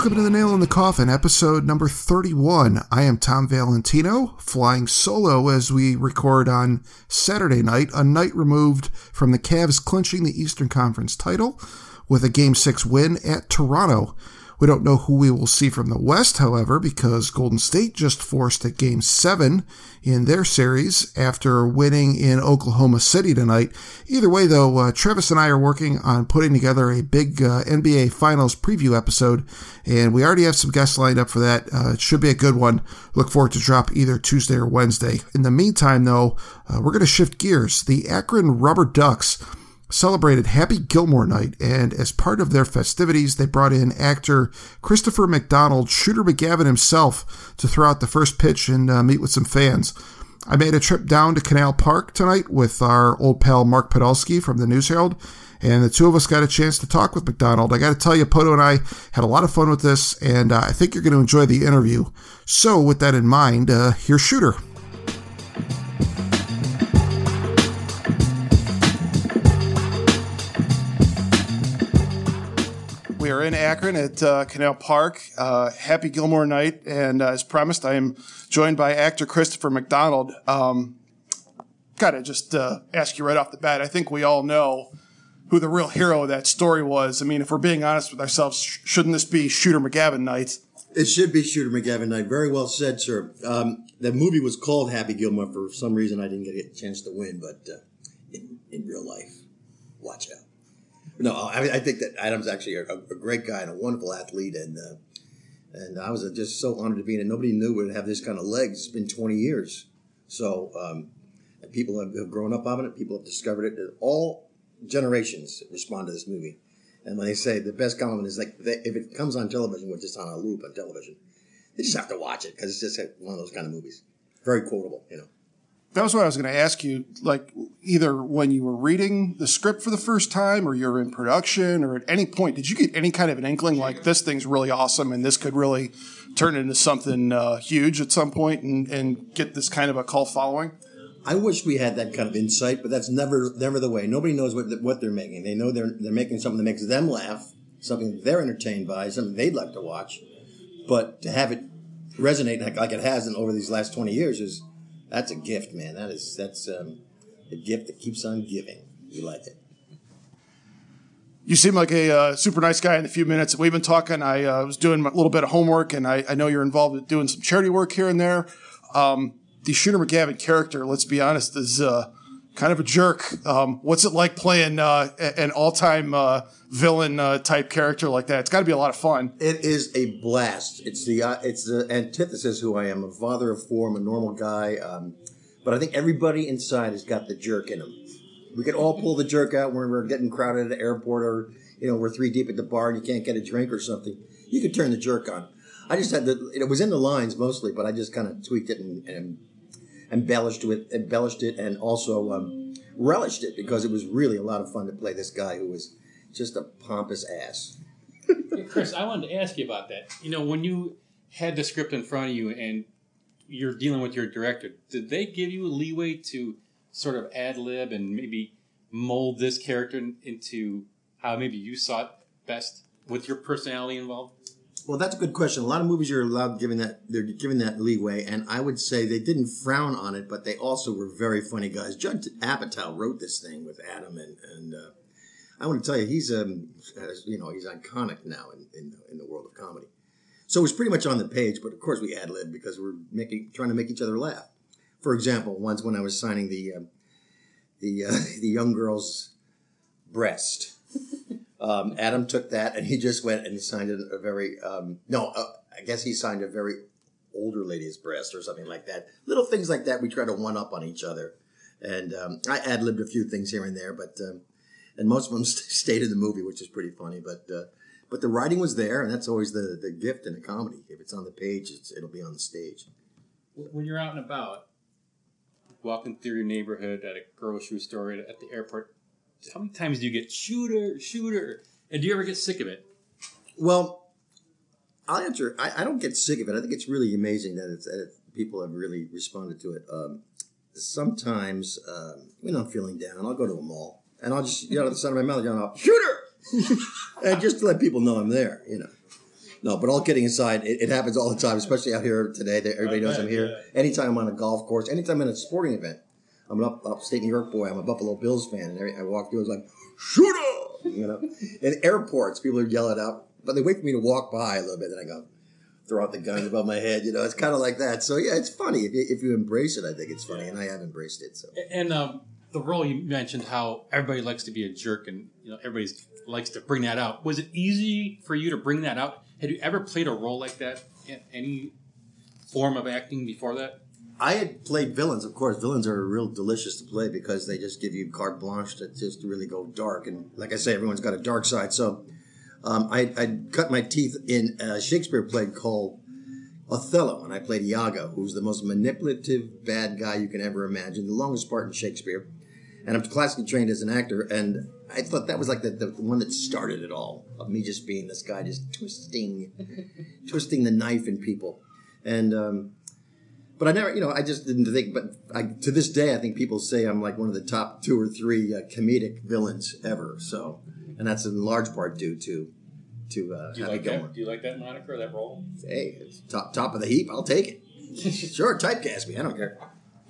Welcome to the Nail in the Coffin, episode number 31. I am Tom Valentino, flying solo as we record on Saturday night, a night removed from the Cavs clinching the Eastern Conference title with a Game 6 win at Toronto. We don't know who we will see from the West, however, because Golden State just forced a game seven in their series after winning in Oklahoma City tonight. Either way, though, uh, Travis and I are working on putting together a big uh, NBA Finals preview episode, and we already have some guests lined up for that. Uh, it should be a good one. Look forward to drop either Tuesday or Wednesday. In the meantime, though, uh, we're going to shift gears. The Akron Rubber Ducks celebrated Happy Gilmore Night, and as part of their festivities, they brought in actor Christopher McDonald, Shooter McGavin himself, to throw out the first pitch and uh, meet with some fans. I made a trip down to Canal Park tonight with our old pal Mark Podolski from the News Herald, and the two of us got a chance to talk with McDonald. I got to tell you, Poto and I had a lot of fun with this, and uh, I think you're going to enjoy the interview. So, with that in mind, uh, here's Shooter. Are in Akron at uh, Canal Park. Uh, happy Gilmore night, and uh, as promised, I am joined by actor Christopher McDonald. Um, gotta just uh, ask you right off the bat. I think we all know who the real hero of that story was. I mean, if we're being honest with ourselves, sh- shouldn't this be Shooter McGavin night? It should be Shooter McGavin night. Very well said, sir. Um, the movie was called Happy Gilmore. For some reason, I didn't get a chance to win, but uh, in, in real life, watch out. No, I, I think that Adam's actually a, a, great guy and a wonderful athlete, and uh, and I was just so honored to be in it. Nobody knew would have this kind of legs. It's been 20 years, so um, people have, have, grown up on it. People have discovered it. All generations respond to this movie, and when they say the best compliment is like they, if it comes on television, which is on a loop on television, they just have to watch it because it's just one of those kind of movies. Very quotable, you know that was what I was going to ask you. Like, either when you were reading the script for the first time, or you're in production, or at any point, did you get any kind of an inkling like this thing's really awesome and this could really turn into something uh, huge at some point and, and get this kind of a cult following? I wish we had that kind of insight, but that's never never the way. Nobody knows what what they're making. They know they're they're making something that makes them laugh, something they're entertained by, something they'd like to watch. But to have it resonate like, like it has in over these last twenty years is that's a gift, man. That is that's um, a gift that keeps on giving. You like it. You seem like a uh, super nice guy in the few minutes we've been talking. I uh, was doing a little bit of homework, and I, I, know you're involved with doing some charity work here and there. Um, the Shooter McGavin character, let's be honest, is uh, kind of a jerk. Um, what's it like playing uh, an all-time uh, villain uh, type character like that? It's got to be a lot of fun. It is a blast. It's the uh, it's the antithesis who I am. A father of four. I'm a normal guy. Um, but I think everybody inside has got the jerk in them. We could all pull the jerk out when we're getting crowded at the airport, or you know we're three deep at the bar and you can't get a drink or something. You could turn the jerk on. I just had the it was in the lines mostly, but I just kind of tweaked it and, and embellished with embellished it and also um, relished it because it was really a lot of fun to play this guy who was just a pompous ass. hey, Chris, I wanted to ask you about that. You know, when you had the script in front of you and you're dealing with your director, did they give you a leeway to sort of ad lib and maybe mold this character into how maybe you saw it best with your personality involved? Well, that's a good question. A lot of movies are allowed giving that they're giving that leeway, and I would say they didn't frown on it, but they also were very funny guys. Judd Apatow wrote this thing with Adam, and and uh, I want to tell you, he's um you know he's iconic now in, in in the world of comedy. So it's pretty much on the page, but of course we ad lib because we're making trying to make each other laugh. For example, once when I was signing the uh, the uh, the young girl's breast. Um, Adam took that and he just went and signed a, a very um, no, uh, I guess he signed a very older lady's breast or something like that. Little things like that we try to one up on each other, and um, I ad libbed a few things here and there, but um, and most of them stayed in the movie, which is pretty funny. But uh, but the writing was there, and that's always the the gift in a comedy. If it's on the page, it'll be on the stage. When you're out and about, walking through your neighborhood at a grocery store at the airport, how many times do you get shooter, shooter? And do you ever get sick of it? Well, I'll answer. I, I don't get sick of it. I think it's really amazing that, it's, that people have really responded to it. Um, sometimes um, when I'm feeling down, I'll go to a mall and I'll just yell at the side of my mouth, yell out, "Shooter!" and just to let people know I'm there. You know. No, but all kidding aside, it, it happens all the time, especially out here today. That everybody knows I'm here. Anytime I'm on a golf course, anytime I'm at a sporting event, I'm an up, upstate New York boy. I'm a Buffalo Bills fan, and every, I walk through, it's like shooter, you know. In airports, people are yelling out, but they wait for me to walk by a little bit, then I go throw out the guns above my head. You know, it's kind of like that. So yeah, it's funny if you, if you embrace it. I think it's funny, and I have embraced it. So And um, the role you mentioned, how everybody likes to be a jerk, and you know everybody likes to bring that out. Was it easy for you to bring that out? Had you ever played a role like that in any form of acting before that? I had played villains. Of course, villains are real delicious to play because they just give you carte blanche to just really go dark. And like I say, everyone's got a dark side. So um, I, I cut my teeth in a Shakespeare play called Othello, and I played Iago, who's the most manipulative bad guy you can ever imagine, the longest part in Shakespeare. And I'm classically trained as an actor, and I thought that was like the, the, the one that started it all of me just being this guy, just twisting, twisting the knife in people. And um, but I never, you know, I just didn't think. But I, to this day, I think people say I'm like one of the top two or three uh, comedic villains ever. So, and that's in large part due to to uh, Do you like Gilmore. that? Do you like that moniker, that role? Hey, it's top top of the heap. I'll take it. sure, typecast me. I don't care.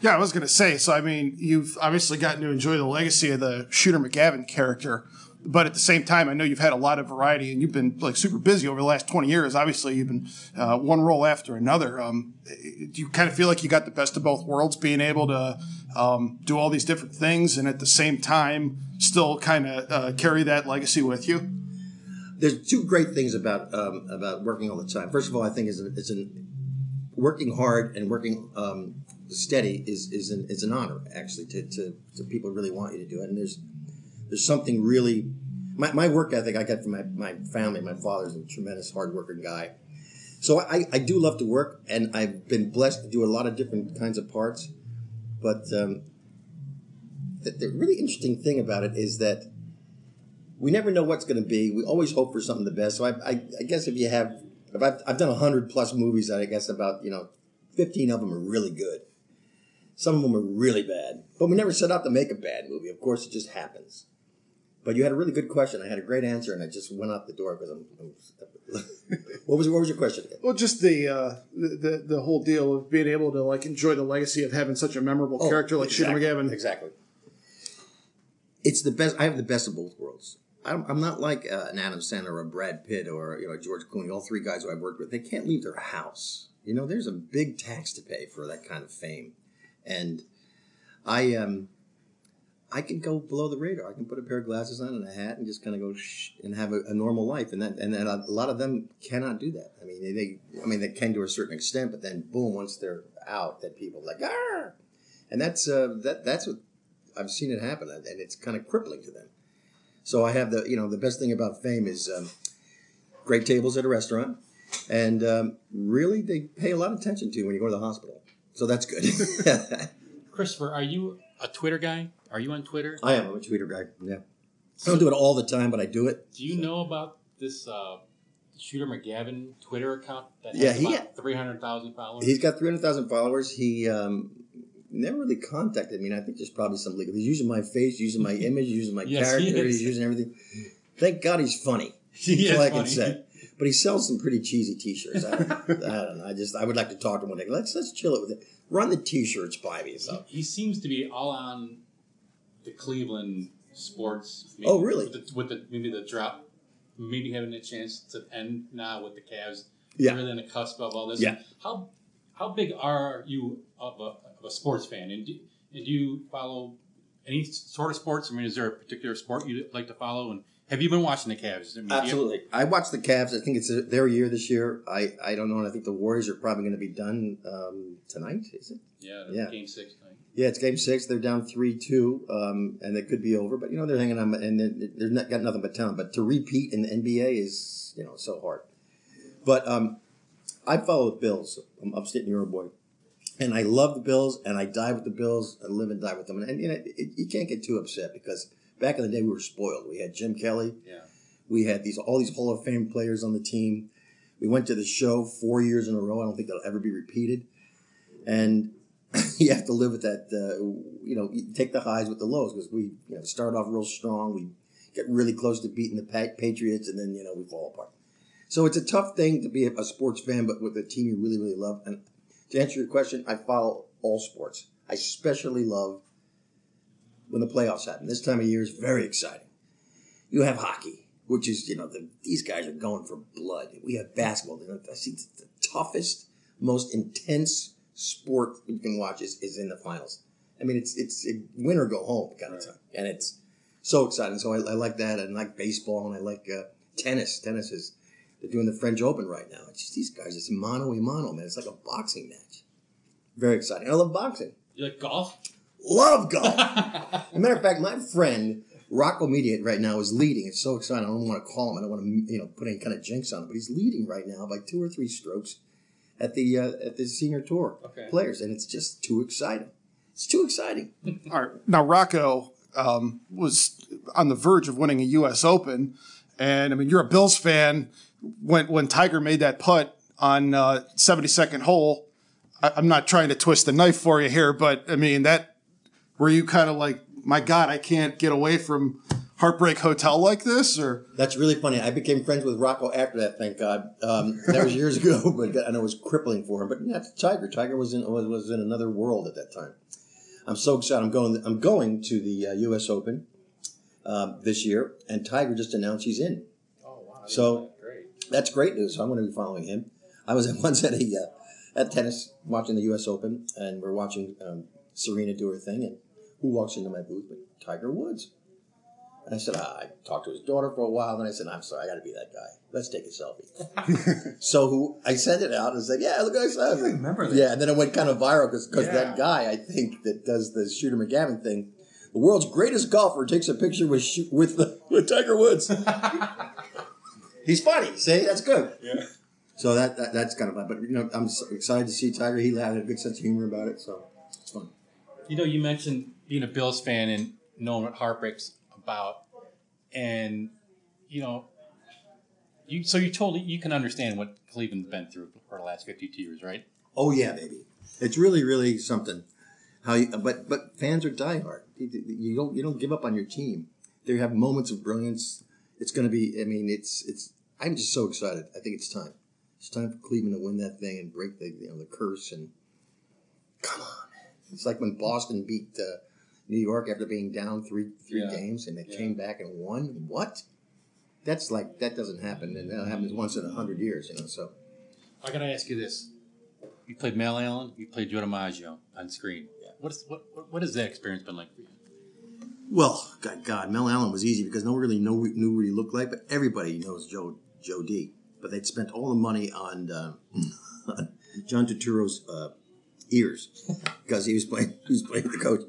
Yeah, I was going to say. So, I mean, you've obviously gotten to enjoy the legacy of the Shooter McGavin character, but at the same time, I know you've had a lot of variety, and you've been like super busy over the last twenty years. Obviously, you've been uh, one role after another. Um, do you kind of feel like you got the best of both worlds, being able to um, do all these different things, and at the same time, still kind of uh, carry that legacy with you? There's two great things about um, about working all the time. First of all, I think is it's an working hard and working um, steady is is an is an honor actually to, to to people really want you to do it. And there's there's something really my, my work ethic I got from my, my family. My father's a tremendous hard working guy. So I, I do love to work and I've been blessed to do a lot of different kinds of parts. But um, the, the really interesting thing about it is that we never know what's going to be. We always hope for something the best. So I, I, I guess if you have, if I've, I've done hundred plus movies, I guess about you know, fifteen of them are really good. Some of them are really bad, but we never set out to make a bad movie. Of course, it just happens. But you had a really good question. I had a great answer, and I just went out the door because I'm. I'm what was what was your question again? Well, just the, uh, the the whole deal of being able to like enjoy the legacy of having such a memorable Oh, character like exactly, Shooter McGavin. Exactly. It's the best. I have the best of both worlds. I'm, I'm not like uh, an Adam Sandler or a Brad Pitt or you know George Clooney. All three guys who I've worked with, they can't leave their house. You know, there's a big tax to pay for that kind of fame, and I um. I can go below the radar. I can put a pair of glasses on and a hat and just kind of go shh and have a, a normal life. And that and then a lot of them cannot do that. I mean, they, they I mean they can to a certain extent, but then boom, once they're out, that people like ah, and that's uh, that that's what I've seen it happen, and it's kind of crippling to them. So I have the you know the best thing about fame is um, great tables at a restaurant, and um, really they pay a lot of attention to when you go to the hospital. So that's good. Christopher, are you a Twitter guy? Are you on Twitter? I am I'm a Twitter guy. Yeah, I don't do it all the time, but I do it. Do you know about this uh, Shooter McGavin Twitter account that has Yeah, he- about 300,000 followers? He's got 300,000 followers. He um, never really contacted me, and I think there's probably some legal. He's using my face, using my image, using my Yes, character, he's using everything. Thank God he's funny. That's all I can funny. say. But he sells some pretty cheesy T-shirts. I don't, I don't know. I just I would like to talk to him one day. Let's let's chill it with it. Run the T-shirts by me. So He seems to be all on the Cleveland sports. Oh, really? With the, with the maybe the drop, maybe having a chance to end now with the Cavs. Yeah. Really on the cusp of all this. Yeah. How how big are you of a, of a sports fan? And do, and do you follow any sort of sports? I mean, is there a particular sport you like to follow? And have you been watching the Cavs? I mean, do you- absolutely, I watched the Cavs. I think it's their year this year. I I don't know. And I think the Warriors are probably going to be done um, tonight. Is it? yeah, Yeah. Game six tonight. Yeah, it's game six. They're down three two, um, and it could be over. But you know they're hanging on, and they're, they're not, got nothing but talent. But to repeat in the NBA is you know so hard. But um, I follow the Bills. I'm upstate New York boy, and I love the Bills, and I die with the Bills. I live and die with them, and, and you know, it, you can't get too upset because back in the day we were spoiled. We had Jim Kelly, Yeah. we had these all these Hall of Fame players on the team. We went to the show four years in a row. I don't think that'll ever be repeated, and you have to live with that. Uh, you know, you take the highs with the lows because we you know start off real strong. We get really close to beating the Patriots, and then you know we fall apart. So it's a tough thing to be a sports fan, but with a team you really really love. And to answer your question, I follow all sports. I especially love when the playoffs happen. This time of year is very exciting. You have hockey, which is you know the, these guys are going for blood. We have basketball. I see the toughest, most intense sport you can watch is, is in the finals. I mean, it's it's a win or go home kind of time, and it's so exciting. So I, I like that, and I like baseball, and I like uh, tennis. Tennis is they're doing the French Open right now. It's just these guys. It's mano a mano, man. It's like a boxing match. Very exciting. I love boxing. You like golf? Love golf. As a matter of fact, my friend Rocco Mediate right now is leading. It's so exciting. I don't want to call him. I don't want to you know put any kind of jinx on him, but he's leading right now by two or three strokes at the uh, at the senior tour Okay. players, and it's just too exciting. It's too exciting. All right. Now, Rocco um, was on the verge of winning a U.S. Open. And I mean, you're a Bills fan. When, when Tiger made that putt on uh, 72nd hole, I, I'm not trying to twist the knife for you here, but I mean, that were you kind of like, my God, I can't get away from Heartbreak Hotel like this? Or That's really funny. I became friends with Rocco after that. Thank God. Um, that was years ago, but and it was crippling for him. But yeah, it's Tiger. Tiger was in was, was in another world at that time. I'm so excited. I'm going. I'm going to the uh, U.S. Open um, this year, and Tiger just announced he's in. Oh wow. So- great. That's great news. So I'm going to be following him. I was at once at a uh, at tennis watching the U.S. Open, and we're watching um, Serena do her thing, and who walks into my booth but Tiger Woods. And I said, ah, I talked to his daughter for a while, and I said, I'm sorry, I got to be that guy. Let's take a selfie. so who I sent it out and said, yeah, look, I said, I remember that. yeah, and then it went kind of viral because Yeah. that guy I think that does the Shooter McGavin thing, the world's greatest golfer takes a picture with with the, with Tiger Woods. He's funny. See, that's good. Yeah. So that, that that's kind of fun. But you know, I'm excited to see Tiger. He had a good sense of humor about it, so it's fun. You know, you mentioned being a Bills fan and knowing what heartbreak's about, and you know, you so you totally you can understand what Cleveland's been through for the last fifty-two years, right? Oh yeah, baby. It's really, really something. How you, but but fans are diehard. You, don't you don't give up on your team. They have moments of brilliance. It's going to be. I mean, it's it's. I'm just so excited. I think it's time. It's time for Cleveland to win that thing and break the you know the curse and come on. It's like when Boston beat uh, New York after being down three three Yeah. games and they Yeah. came back and won. What? That's like that doesn't happen, and that happens once in a hundred years. You know, so I gotta ask you this: You played Mel Allen, you played Joe DiMaggio on screen. Yeah. What's what what what has that experience been like for you? Well, God, God, Mel Allen was easy because no one really know, knew what he looked like, but everybody knows Joe Joe D. But they'd spent all the money on, uh, on John Turturro's uh, ears because he was playing he was playing the coach,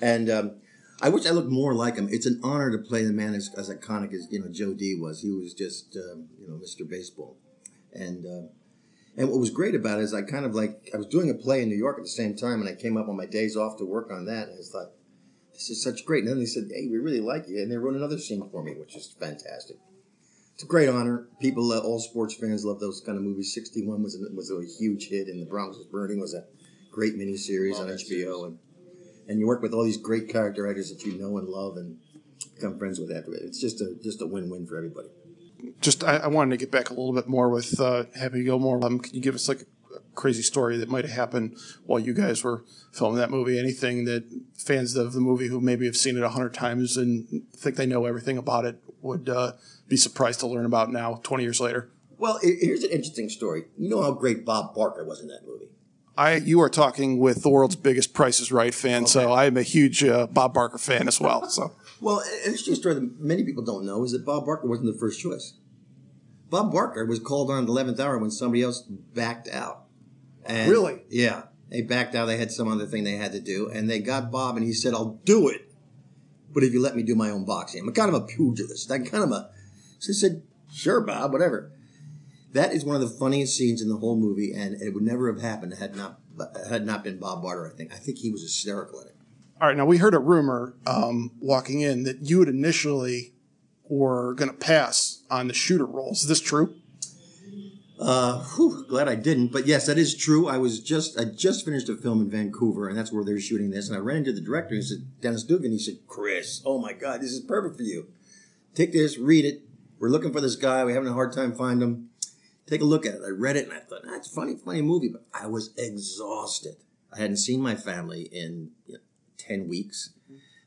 and um, I wish I looked more like him. It's an honor to play the man as, as iconic as you know Joe D was. He was just um, you know Mr. Baseball, and uh, and what was great about it is I kind of like I was doing a play in New York at the same time, and I came up on my days off to work on that, and I thought this is such great. And then they said, hey, we really like you. And they wrote another scene for me, which is fantastic. It's a great honor. People, uh, all sports fans love those kind of movies. 61 was a, was a huge hit, and The Bronx was Burning was a great miniseries Love on HBO. series. And, and you work with all these great character actors that you know and love and become friends with after it. It's just a, just a win-win for everybody. just I, I wanted to get back a little bit more with uh, Happy Gilmore. Um, can you give us like a crazy story that might have happened while you guys were filming that movie? Anything that fans of the movie who maybe have seen it a hundred times and think they know everything about it would uh, be surprised to learn about now, twenty years later? Well, here's an interesting story. You know how great Bob Barker was in that movie. I you are talking with the world's biggest Price is Right fan, so I am a huge uh, Bob Barker fan as well. So Well, an interesting story that many people don't know is that Bob Barker wasn't the first choice. Bob Barker was called on the 11th hour when somebody else backed out. And Really? Yeah. They backed out. They had some other thing they had to do. And they got Bob, and he said, I'll do it. But if you let me do my own boxing, I'm kind of a pugilist. I'm kind of a. So he said, sure, Bob, whatever. That is one of the funniest scenes in the whole movie, and it would never have happened had not had not been Bob Barker, I think. I think he was hysterical in it. All right, now we heard a rumor um, walking in that you had initially were going to pass on the shooter role. Is this true? Uh, whew, glad I didn't. But yes, that is true. I was just I just finished a film in Vancouver, and that's where they're shooting this. And I ran into the director. He said, Dennis Dugan. He said, Chris, oh my God, this is perfect for you. Take this, read it. We're looking for this guy. We're having a hard time finding him. Take a look at it. I read it, and I thought, that's ah, funny, funny movie. But I was exhausted. I hadn't seen my family in you know, ten weeks.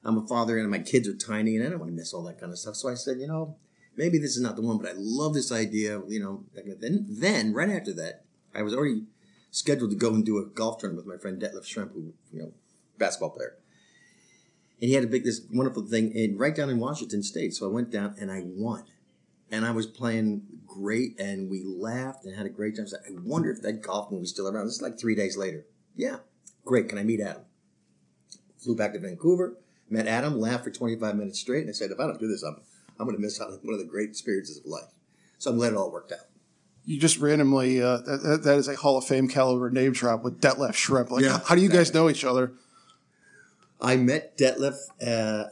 I'm a father, and my kids are tiny, and I don't want to miss all that kind of stuff. So I said, you know maybe this is not the one, but I love this idea. You know, then then right after that, I was already scheduled to go and do a golf tournament with my friend Detlef Schrempf, who you know, basketball player. And he had a big this wonderful thing in right down in Washington State. So I went down and I won. And I was playing great and we laughed and had a great time. So I wonder if that golf movie's still around. This is like three days later. Yeah. Great. Can I meet Adam? Flew back to Vancouver, met Adam, laughed for 25 minutes straight, and I said, if I don't do this, I'm I'm going to miss out on one of the great experiences of life. So I'm glad it all worked out. You just randomly, uh, that, that is a Hall of Fame caliber name drop with Detlef Schrempf. Like, yeah, how do you guys know each other? I met Detlef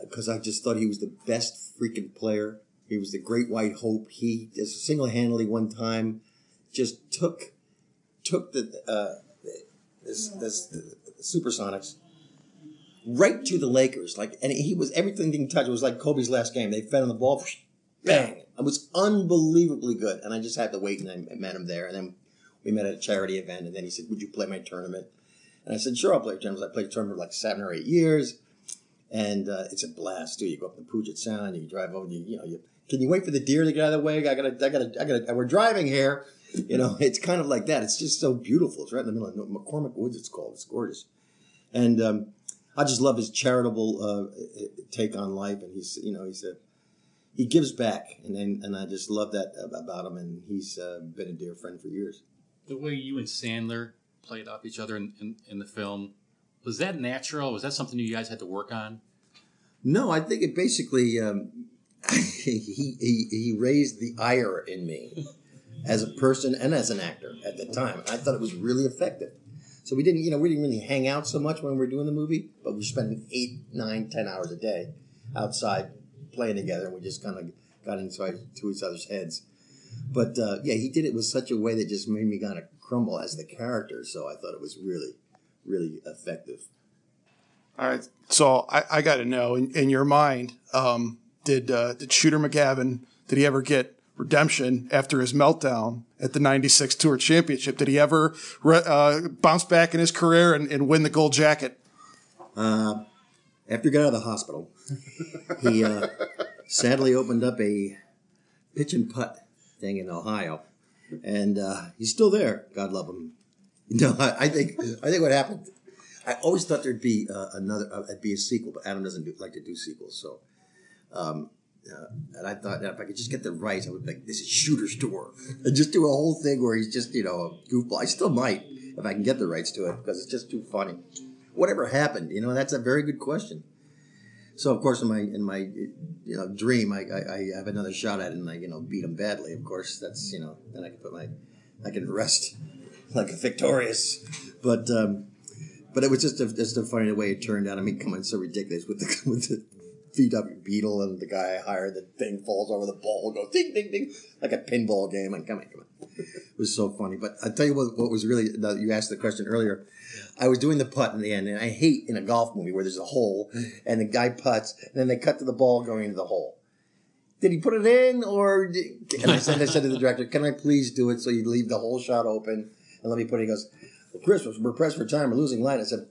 because uh, I just thought he was the best freaking player. He was the great white hope. He just single handedly one time just took took the uh, this, this the Supersonics right to the Lakers. Like, and he was everything he touched. It was like Kobe's last game. They fed him the ball, bang! It was unbelievably good. And I just had to wait, and I met him there. And then we met at a charity event, and then he said, "Would you play my tournament?" And I said, "Sure, I'll play a tournament." I played a tournament for like seven or eight years, and uh, it's a blast too. You go up to Puget Sound, you drive over, you, you know, you can you wait for the deer to get out of the way? I gotta, I gotta, I gotta. We're driving here. You know, it's kind of like that. It's just so beautiful. It's right in the middle of McCormick Woods. It's called. It's gorgeous, and um, I just love his charitable uh, take on life, and he's you know he's a he gives back, and and, and I just love that about him, and he's uh, been a dear friend for years. The way you and Sandler played off each other in, in, in the film was that natural? Was that something you guys had to work on? No, I think it basically um, he, he he raised the ire in me as a person and as an actor at the time. I thought it was really effective. So we didn't, you know, we didn't really hang out so much when we were doing the movie, but we were spending eight, nine, ten hours a day outside playing together, and we just kind of got inside to each other's heads. But uh, yeah, he did it with such a way that just made me kind of crumble as the character. So I thought it was really, really effective. All right, so I, I got to know in, in, your mind, um, did uh, did Shooter McGavin did he ever get redemption after his meltdown at the 96 Tour Championship. Did he ever uh, bounce back in his career and, and win the gold jacket? Uh, after he got out of the hospital, he uh, sadly opened up a pitch and putt thing in Ohio. And uh, he's still there. God love him. Know, I, I, think I think what happened. I always thought there'd be uh, another, uh, be a sequel, but Adam doesn't do, like to do sequels. So um, uh, and I thought that if I could just get the rights, I would be like, this is Shooter's tour. And just do a whole thing where he's just, you know, a goofball. I still might if I can get the rights to it because it's just too funny. Whatever happened, you know, that's a very good question. So of course, in my in my you know dream, I, I, I have another shot at it, and I you know beat him badly. Of course, that's you know then I can put my I can rest like a victorious. But um, but it was just a, just a funny way it turned out. I mean, come on, it's so ridiculous with the with the VW Beetle, and the guy I hired, the thing falls over the ball, goes ding, ding, ding, like a pinball game. Like, come on, come on. It was so funny. But I'll tell you what, what was really, you asked the question earlier. I was doing the putt in the end, and I hate in a golf movie where there's a hole, and the guy putts, and then they cut to the ball going into the hole. Did he put it in, or did, and I said, I said to the director, "Can I please do it so you leave the whole shot open and let me put it?" He goes, well, "Chris, we're pressed for time. We're losing line." I said,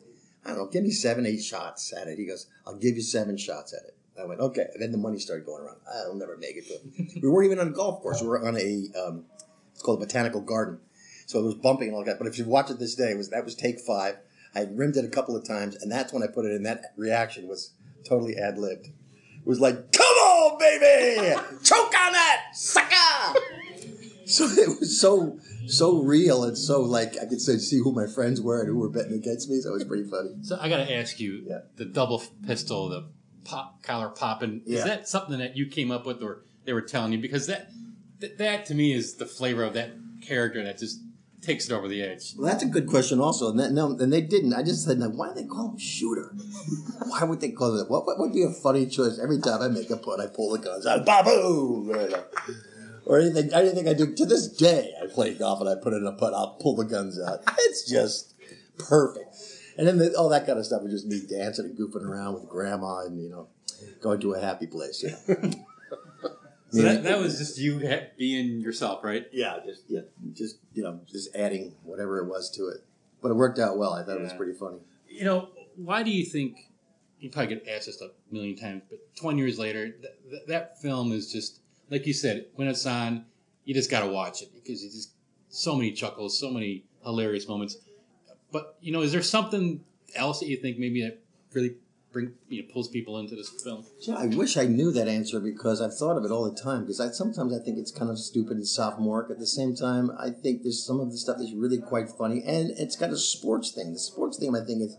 I don't know, give me seven, eight shots at it. He goes, I'll give you seven shots at it. I went, okay. And then the money started going around. I'll never make it. But we weren't even on a golf course. We were on a, um, it's called a botanical garden. So it was bumping and all that. But if you watch it this day, it was that was take five. I rimmed it a couple of times, and that's when I put it in. That reaction was totally ad libbed. It was like, come on, baby! Choke on that, sucker! so it was so so real and so like I could say, see who my friends were and who were betting against me. So it was pretty funny. So I got to ask you, yeah. the double pistol, the pop collar popping, yeah. is that something that you came up with or they were telling you? Because that, that that to me is the flavor of that character that just takes it over the edge? Well, that's a good question, also. And that, no, and they didn't. I just said, now, why do they call him shooter? why would they call it? What, what would be a funny choice? Every time I make a put, I pull the guns out, baboom, or anything. Anything I do to this day, I play golf and I put in a putt. I'll pull the guns out. It's just perfect. And then the, all that kind of stuff was just me dancing and goofing around with grandma and you know going to a happy place. Know? So that, that was just you being yourself, right? Yeah, just yeah, just you know, just adding whatever it was to it. But it worked out well. I thought it was pretty funny. You know, why do you think? You probably get asked this a million times, but 20 years later, th- th- that film is just like you said. When it's on, you just got to watch it because it's just so many chuckles, so many hilarious moments. But you know, is there something else that you think maybe that really bring you know pulls people into this film? Yeah, I wish I knew that answer because I've thought of it all the time. Because I sometimes I think it's kind of stupid and sophomoric. At the same time, I think there's some of the stuff that's really quite funny, and it's got a sports thing. The sports thing, I think, is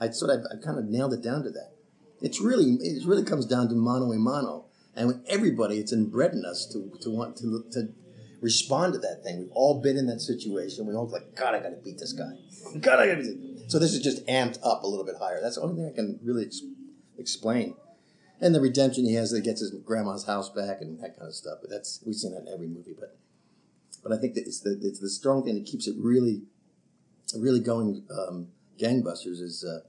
I sort of I kind of nailed it down to that. It's really it really comes down to mano a mano, and everybody, it's inbred in us to to want to to respond to that thing. We've all been in that situation. We all like, God, I got to beat this guy. God, I got to. So this is just amped up a little bit higher. That's the only thing I can really ex- explain and the redemption he has that gets his grandma's house back and that kind of stuff. But that's we've seen that in every movie. But but I think that it's the it's the strong thing that keeps it really really going um, gangbusters is uh,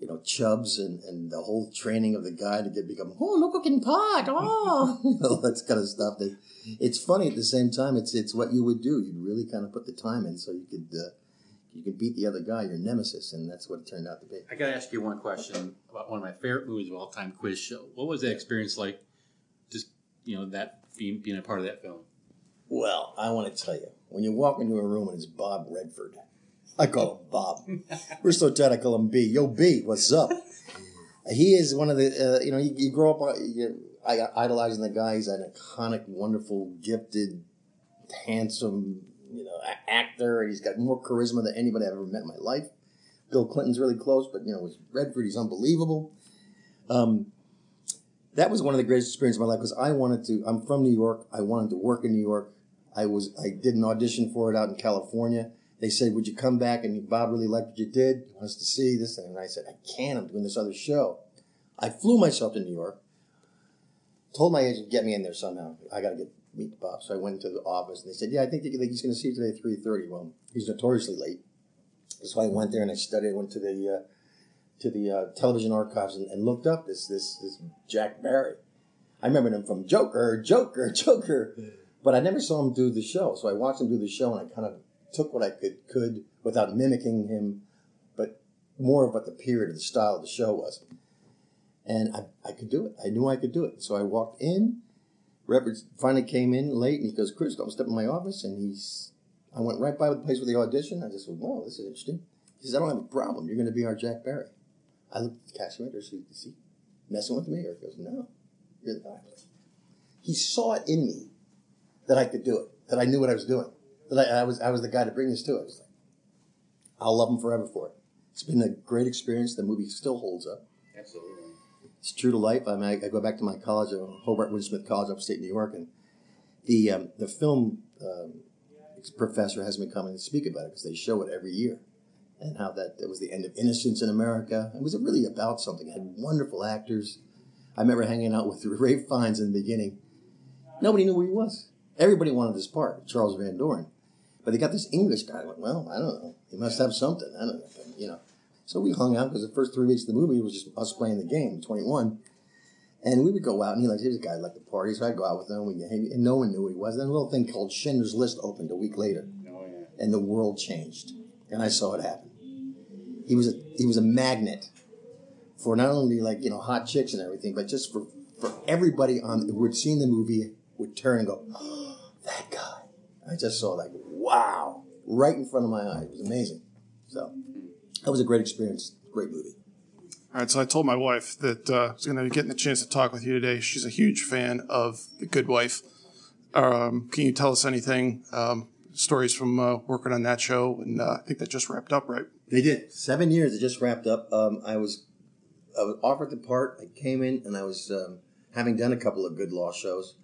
you know Chubbs and, and the whole training of the guy to get become oh look cooking pot oh you know that kind of stuff. That it's funny at the same time. It's it's what you would do. You'd really kind of put the time in so you could. Uh, you could beat the other guy, your nemesis, and that's what it turned out to be. I got to ask you one question about one of my favorite movies of all time, Quiz Show. What was that experience like? Just you know that being being a part of that film. Well, I want to tell you, when you walk into a room and it's Bob Redford, I call him Bob. We're so tight, I call him B. Yo, B, what's up? he is one of the, uh, you know, you, you grow up uh, you, idolizing the guy. He's an iconic, wonderful, gifted, handsome, you know, actor. He's got more charisma than anybody I've ever met in my life. Bill Clinton's really close, but, you know, with Redford, he's unbelievable. Um, that was one of the greatest experiences of my life because I wanted to. I'm from New York. I wanted to work in New York. I was. I did an audition for it out in California. They said, "Would you come back?" And Bob really liked what you did. He wants to see this, and I said, "I can't. I'm doing this other show." I flew myself to New York. Told my agent, "Get me in there somehow. I got to get meet Bob." So I went to the office, and they said, "Yeah, I think they- he's going to see you today at 3.30. Well, he's notoriously late. So I went there and I studied. I went to the uh, to the uh, television archives and, and looked up this this this Jack Barry. I remember him from Joker, Joker, Joker, but I never saw him do the show. So I watched him do the show, and I kind of took what I could could without mimicking him, but more of what the period of the style of the show was. And I, I could do it. I knew I could do it. So I walked in. Redford finally came in late, and he goes, "Chris, come step in my office." And he's, I went right by the place with the audition. I just said, "Wow, this is interesting." He says, "I don't have a problem. You're going to be our Jack Barry." I looked at the casting director. He, is he messing with me? Or he goes, no, you're the guy. He saw it in me that I could do it, that I knew what I was doing, that I, was I was the guy to bring this to it. I was like, I'll love him forever for it. It's been a great experience. The movie still holds up. Absolutely. It's true to life. I mean, I, I go back to my college, uh, Hobart Wood Smith College, upstate New York, and the um, the film um, professor has me come and speak about it because they show it every year and how that it was the end of innocence in America. It was really about something. It had wonderful actors. I remember hanging out with Ralph Fiennes in the beginning. Nobody knew who he was. Everybody wanted his part, Charles Van Doren. But they got this English guy. I went, well, I don't know. He must have something. I don't know. But, you know. So we hung out because the first three weeks of the movie was just us playing the game, 21. And we would go out, and he like, a guy like the party. So I'd go out with him, we, and no one knew who he was. Then a little thing called Schindler's List opened a week later, Oh yeah. and the world changed. And I saw it happen. He was a he was a magnet for not only like you know hot chicks and everything, but just for for everybody on who had seen the movie would turn and go, oh, that guy. I just saw like wow right in front of my eyes. It was amazing. So that was a great experience. Great movie. All right, so I told my wife that uh, I was going to be getting the chance to talk with you today. She's a huge fan of The Good Wife. Um, can you tell us anything, um, stories from uh, working on that show? And uh, I think that just wrapped up, right? They did seven years. It just wrapped up. Um, I was I was offered the part. I came in and I was um, having done a couple of good law shows.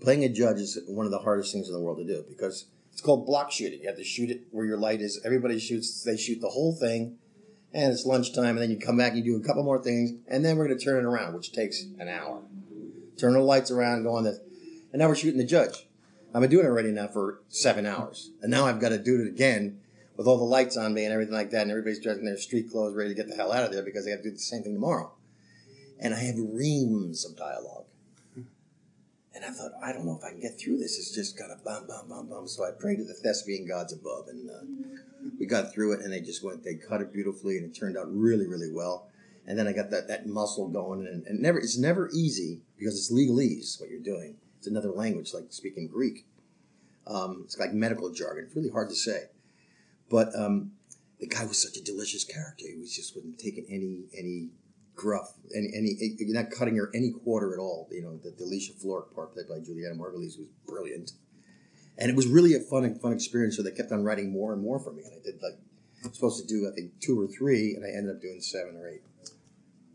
Playing a judge is one of the hardest things in the world to do because It's called block shooting. You have to shoot it where your light is. Everybody shoots. They shoot the whole thing, and it's lunchtime. And then you come back and you do a couple more things, and then we're going to turn it around, which takes an hour. Turn the lights around, go on this, and now we're shooting the judge. I've been doing it already now for seven hours, and now I've got to do it again with all the lights on me and everything like that, and everybody's dressed in their street clothes, ready to get the hell out of there because they have to do the same thing tomorrow. And I have reams of dialogue. And I thought, I don't know if I can get through this. It's just got a bum, bum, bum, bum. So I prayed to the thespian gods above, and uh, we got through it. And they just went, they cut it beautifully, and it turned out really, really well. And then I got that, that muscle going, and, and never it's never easy because it's legalese what you're doing. It's another language, like speaking Greek. Um, it's like medical jargon. It's really hard to say. But um, the guy was such a delicious character. He was just wasn't taking any any gruff, any any you're not cutting her any quarter at all. You know, the, the Alicia part played by Julianna Margulies was brilliant, and it was really a fun and fun experience. So they kept on writing more and more for me, and I did like I was supposed to do I think two or three, and I ended up doing seven or eight.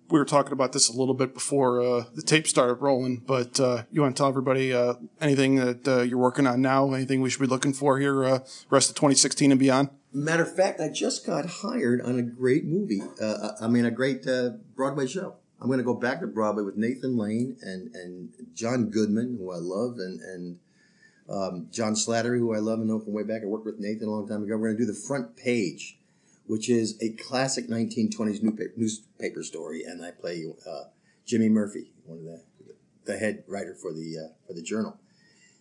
We were talking about this a little bit before uh, the tape started rolling, but uh, you want to tell everybody uh, anything that uh, you're working on now? Anything we should be looking for here, uh, rest of 2016 and beyond? Matter of fact, I just got hired on a great movie. Uh, I mean, a great uh, Broadway show. I'm going to go back to Broadway with Nathan Lane and, and John Goodman, who I love, and and um, John Slattery, who I love and know from way back. I worked with Nathan a long time ago. We're going to do the front page, which is a classic 1920s newspaper, story, and I play uh, Jimmy Murphy, one of the the head writer for the uh, for the journal.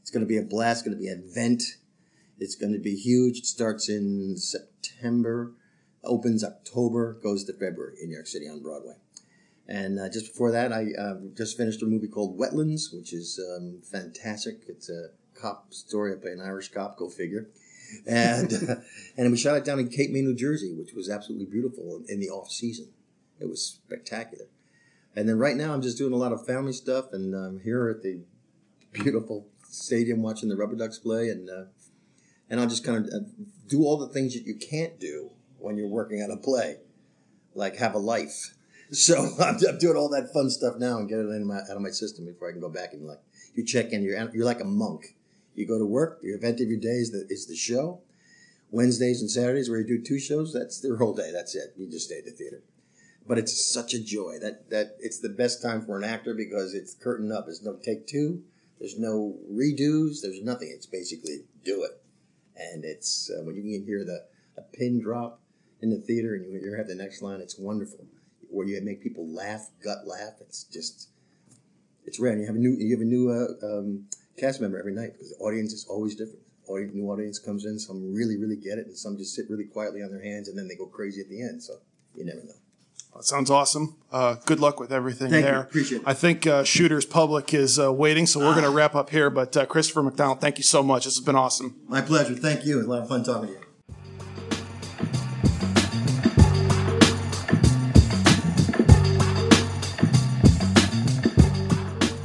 It's going to be a blast. Going to be an event. It's going to be huge. It starts in September, opens October, goes to February in New York City on Broadway. And uh, just before that, I uh, just finished a movie called Wetlands, which is um, fantastic. It's a cop story. Play an Irish cop, go figure. And and we shot it down in Cape May, New Jersey, which was absolutely beautiful in the off season. It was spectacular. And then right now, I'm just doing a lot of family stuff, and I'm here at the beautiful stadium watching the Rubber Ducks play, and uh, and I'll just kind of uh, do all the things that you can't do when you're working on a play, like have a life. So I'm, doing all that fun stuff now and get it my, out of my system before I can go back and like you check in. You're you're like a monk. You go to work. Your event of your day is the is the show. Wednesdays and Saturdays where you do two shows. That's their whole day. That's it. You just stay at the theater. But it's such a joy that that it's the best time for an actor because it's curtain up. There's no take two. There's no redos. There's nothing. It's basically do it and it's uh, when you can hear the a pin drop in the theater and you, have the next line, it's wonderful. Where you make people laugh, gut laugh. It's just it's rare. And you have a new you have a new uh, um, cast member every night because the audience is always different. Audience, new audience comes in, some really really get it, and some just sit really quietly on their hands, and then they go crazy at the end. So you never know. That sounds awesome. Uh, good luck with everything Thank you. there. Appreciate it. I think uh, Shooters Public is uh, waiting, so we're going to wrap up here. But uh, Christopher McDonald, thank you so much. This has been awesome. My pleasure. Thank you. It was a lot of fun talking to you.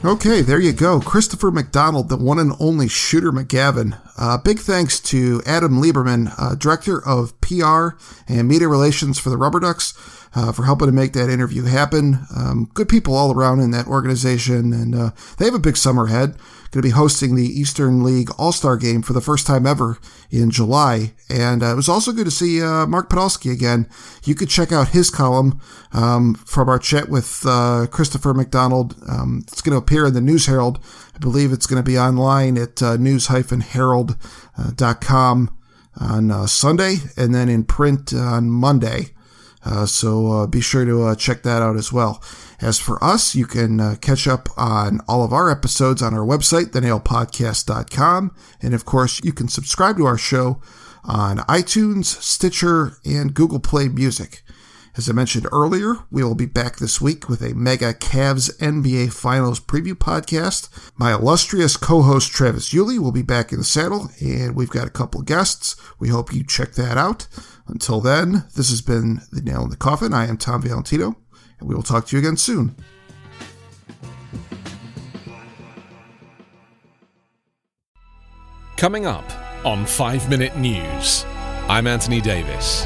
Okay, there you go. Christopher McDonald, the one and only Shooter McGavin. Uh, big thanks to Adam Lieberman, uh, Director of PR and Media Relations for the Rubber Ducks, uh, for helping to make that interview happen. Um, good people all around in that organization, and uh, they have a big summer ahead. Going to be hosting the Eastern League All Star Game for the first time ever in July, and uh, it was also good to see uh, Mark Podolski again. You could check out his column um, from our chat with uh, Christopher McDonald. Um, it's going to appear in the News Herald. I believe it's going to be online at uh, news-herald.com on uh, Sunday, and then in print on Monday. Uh, so uh, be sure to uh, check that out as well. As for us, you can uh, catch up on all of our episodes on our website, thenailpodcast.com. And of course, you can subscribe to our show on iTunes, Stitcher, and Google Play Music. As I mentioned earlier, we will be back this week with a mega Cavs NBA Finals preview podcast. My illustrious co-host Travis Yulee will be back in the saddle, and we've got a couple guests. We hope you check that out. Until then, this has been The Nail in the Coffin. I am Tom Valentino, and we will talk to you again soon. Coming up on 5 Minute News, I'm Anthony Davis.